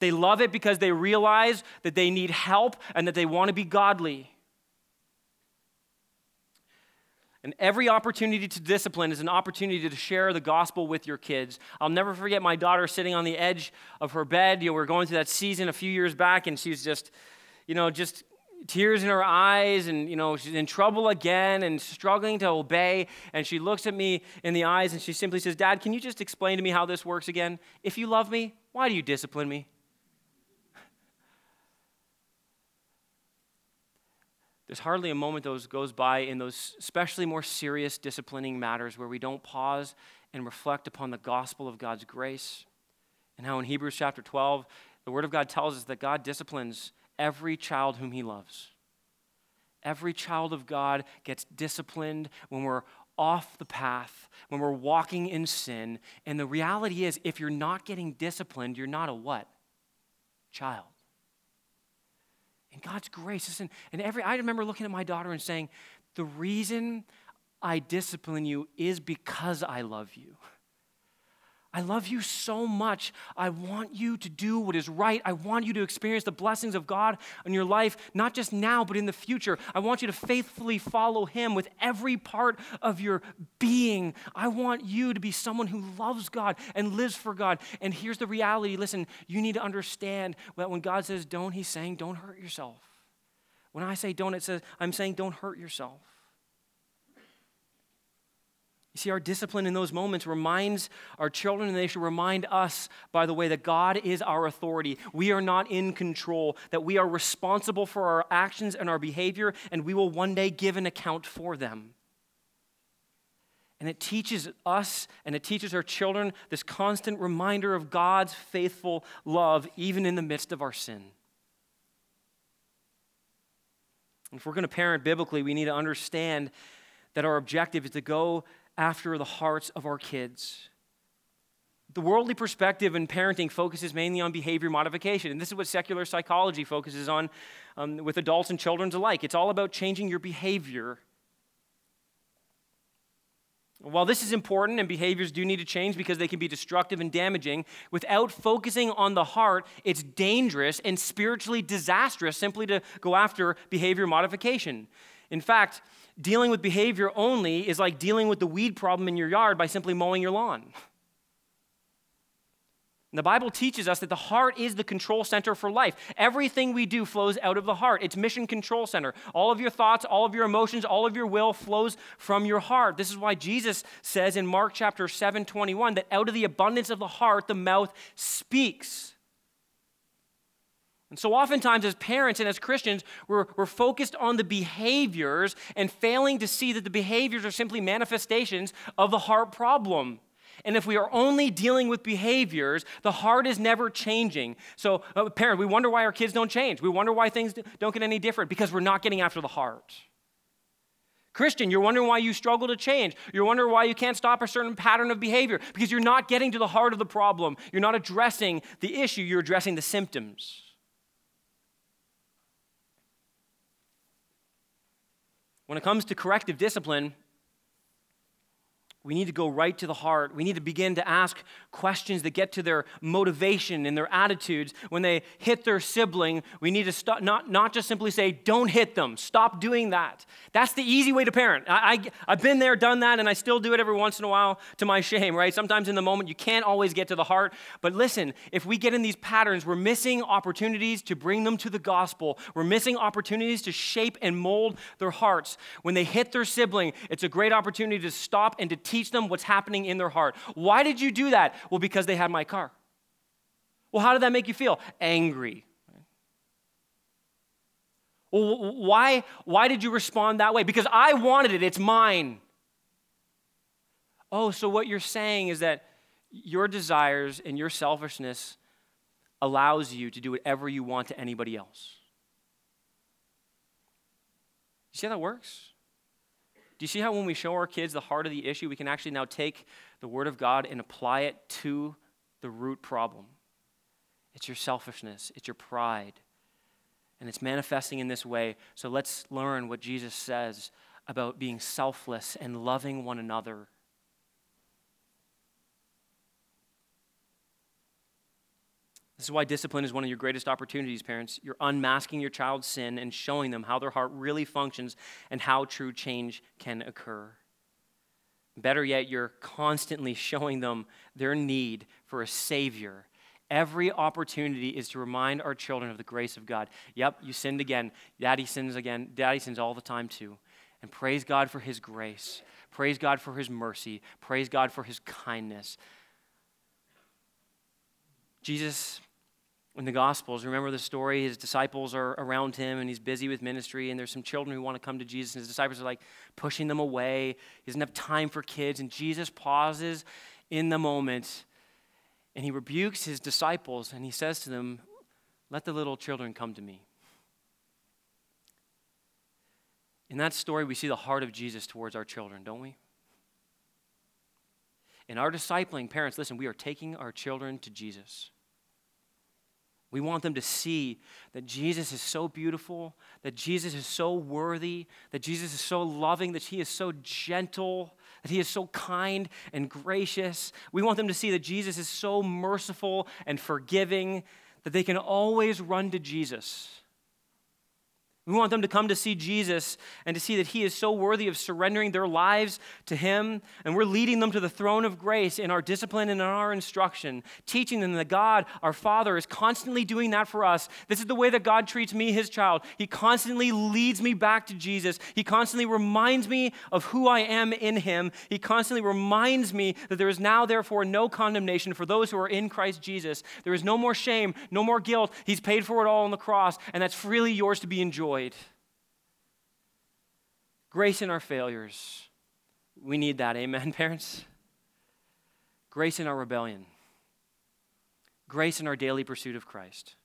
They love it because they realize that they need help and that they want to be godly. And every opportunity to discipline is an opportunity to share the gospel with your kids. I'll never forget my daughter sitting on the edge of her bed. You know, we were going through that season a few years back, and she was just, you know, just tears in her eyes, and, you know, she's in trouble again and struggling to obey. And she looks at me in the eyes and she simply says, Dad, can you just explain to me how this works again? If you love me, why do you discipline me? There's hardly a moment that goes by in those especially more serious disciplining matters where we don't pause and reflect upon the gospel of God's grace and how in Hebrews chapter 12, the Word of God tells us that God disciplines every child whom He loves. Every child of God gets disciplined when we're off the path, when we're walking in sin. And the reality is, if you're not getting disciplined, you're not a what? Child. And God's grace. Listen, and every I remember looking at my daughter and saying, the reason I discipline you is because I love you. I love you so much. I want you to do what is right. I want you to experience the blessings of God in your life, not just now, but in the future. I want you to faithfully follow Him with every part of your being. I want you to be someone who loves God and lives for God. And here's the reality listen, you need to understand that when God says don't, He's saying don't hurt yourself. When I say don't, it says I'm saying don't hurt yourself. You see, our discipline in those moments reminds our children, and they should remind us, by the way, that God is our authority. We are not in control, that we are responsible for our actions and our behavior, and we will one day give an account for them. And it teaches us and it teaches our children this constant reminder of God's faithful love, even in the midst of our sin. If we're going to parent biblically, we need to understand that our objective is to go after the hearts of our kids. The worldly perspective in parenting focuses mainly on behavior modification, and this is what secular psychology focuses on um, with adults and children alike. It's all about changing your behavior. While this is important and behaviors do need to change because they can be destructive and damaging, without focusing on the heart, it's dangerous and spiritually disastrous simply to go after behavior modification. In fact, dealing with behavior only is like dealing with the weed problem in your yard by simply mowing your lawn. And the Bible teaches us that the heart is the control center for life. Everything we do flows out of the heart. It's mission control center. All of your thoughts, all of your emotions, all of your will flows from your heart. This is why Jesus says in Mark chapter 7, 21, that out of the abundance of the heart, the mouth speaks. And so, oftentimes, as parents and as Christians, we're, we're focused on the behaviors and failing to see that the behaviors are simply manifestations of the heart problem. And if we are only dealing with behaviors, the heart is never changing. So, uh, parent, we wonder why our kids don't change. We wonder why things don't get any different because we're not getting after the heart. Christian, you're wondering why you struggle to change. You're wondering why you can't stop a certain pattern of behavior because you're not getting to the heart of the problem. You're not addressing the issue, you're addressing the symptoms. When it comes to corrective discipline, We need to go right to the heart. We need to begin to ask questions that get to their motivation and their attitudes. When they hit their sibling, we need to stop, not, not just simply say, don't hit them, stop doing that. That's the easy way to parent. I, I, I've been there, done that, and I still do it every once in a while to my shame, right? Sometimes in the moment, you can't always get to the heart. But listen, if we get in these patterns, we're missing opportunities to bring them to the gospel. We're missing opportunities to shape and mold their hearts. When they hit their sibling, it's a great opportunity to stop and to teach them what's happening in their heart. Why did you do that? Well, because they had my car. Well, how did that make you feel? Angry. Well, why, why did you respond that way? Because I wanted it, it's mine. Oh, so what you're saying is that your desires and your selfishness allows you to do whatever you want to anybody else. You see how that works? Do you see how when we show our kids the heart of the issue, we can actually now take the Word of God and apply it to the root problem? It's your selfishness, it's your pride, and it's manifesting in this way. So let's learn what Jesus says about being selfless and loving one another This is why discipline is one of your greatest opportunities, parents. You're unmasking your child's sin and showing them how their heart really functions and how true change can occur. Better yet, you're constantly showing them their need for a Savior. Every opportunity is to remind our children of the grace of God. Yep, you sinned again. Daddy sins again. Daddy sins all the time, too. And praise God for His grace. Praise God for His mercy. Praise God for His kindness. Jesus, in the Gospels, remember the story? His disciples are around him and he's busy with ministry, and there's some children who want to come to Jesus, and his disciples are like pushing them away. He doesn't have time for kids, and Jesus pauses in the moment and he rebukes his disciples and he says to them, Let the little children come to me. In that story, we see the heart of Jesus towards our children, don't we? In our discipling, parents, listen, we are taking our children to Jesus. We want them to see that Jesus is so beautiful, that Jesus is so worthy, that Jesus is so loving, that he is so gentle, that he is so kind and gracious. We want them to see that Jesus is so merciful and forgiving that they can always run to Jesus we want them to come to see Jesus and to see that He is so worthy of surrendering their lives to Him. And we're leading them to the throne of grace in our discipline and in our instruction, teaching them that God, our Father, is constantly doing that for us. This is the way that God treats me, His child. He constantly leads me back to Jesus. He constantly reminds me of who I am in Him. He constantly reminds me that there is now, therefore, no condemnation for those who are in Christ Jesus. There is no more shame, no more guilt. He's paid for it all on the cross, and that's freely yours to be enjoyed enjoyed. Grace in our failures. We need that. Amen, parents? Grace in our rebellion. Grace in our daily pursuit of Christ.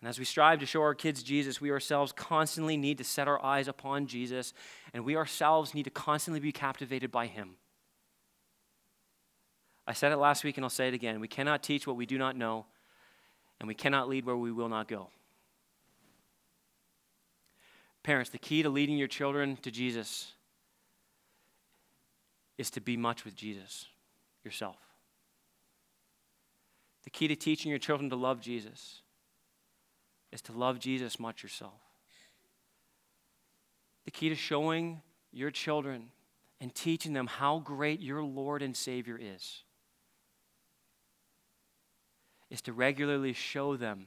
And as we strive to show our kids Jesus, we ourselves constantly need to set our eyes upon Jesus, and we ourselves need to constantly be captivated by Him. I said it last week, and I'll say it again. We cannot teach what we do not know, and we cannot lead where we will not go. Parents, the key to leading your children to Jesus is to be much with Jesus yourself. The key to teaching your children to love Jesus is to love Jesus much yourself. The key to showing your children and teaching them how great your Lord and Savior is is to regularly show them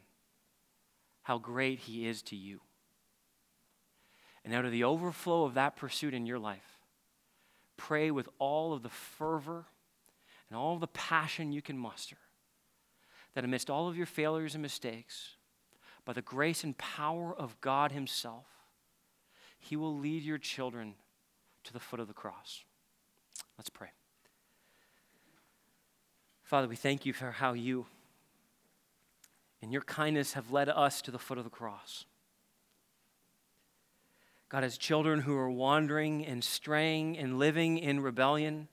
how great He is to you. And out of the overflow of that pursuit in your life, pray with all of the fervor and all the passion you can muster that amidst all of your failures and mistakes, by the grace and power of God Himself, He will lead your children to the foot of the cross. Let's pray. Father, we thank you for how you, and your kindness, have led us to the foot of the cross. God, as children who are wandering and straying and living in rebellion,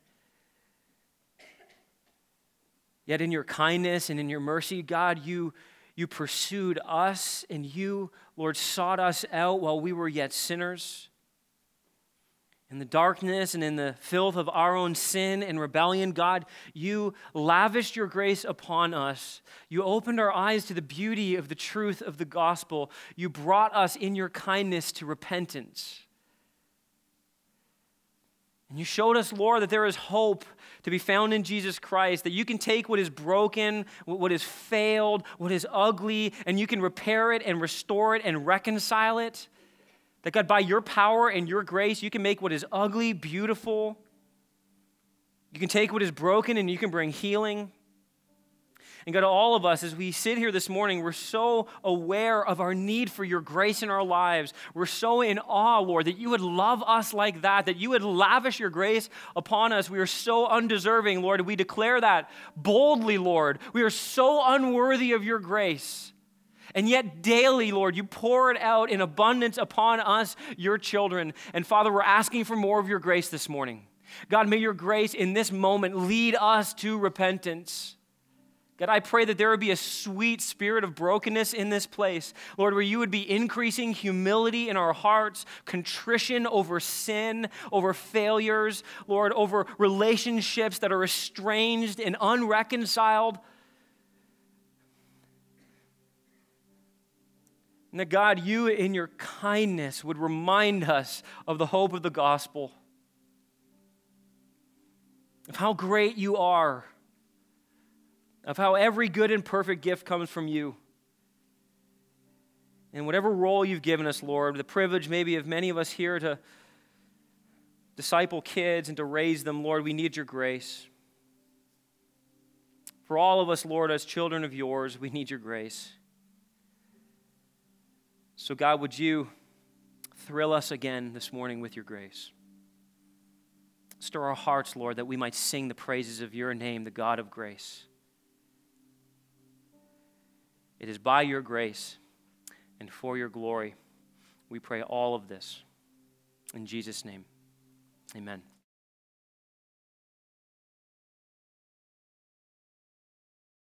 yet in your kindness and in your mercy, God, you, you pursued us and you, Lord, sought us out while we were yet sinners. In the darkness and in the filth of our own sin and rebellion, God, you lavished your grace upon us. You opened our eyes to the beauty of the truth of the gospel. You brought us in your kindness to repentance. And you showed us, Lord, that there is hope to be found in Jesus Christ, that you can take what is broken, what is failed, what is ugly, and you can repair it and restore it and reconcile it. That God, by your power and your grace, you can make what is ugly beautiful. You can take what is broken and you can bring healing. And God, all of us, as we sit here this morning, we're so aware of our need for your grace in our lives. We're so in awe, Lord, that you would love us like that, that you would lavish your grace upon us. We are so undeserving, Lord. We declare that boldly, Lord. We are so unworthy of your grace. And yet, daily, Lord, you pour it out in abundance upon us, your children. And Father, we're asking for more of your grace this morning. God, may your grace in this moment lead us to repentance. God, I pray that there would be a sweet spirit of brokenness in this place. Lord, where you would be increasing humility in our hearts, contrition over sin, over failures, Lord, over relationships that are estranged and unreconciled. And that God, you in your kindness would remind us of the hope of the gospel, of how great you are, of how every good and perfect gift comes from you. And whatever role you've given us, Lord, the privilege maybe of many of us here to disciple kids and to raise them, Lord, we need your grace. For all of us, Lord, as children of yours, we need your grace. So, God, would you thrill us again this morning with your grace? Stir our hearts, Lord, that we might sing the praises of your name, the God of grace. It is by your grace and for your glory we pray all of this. In Jesus' name, amen.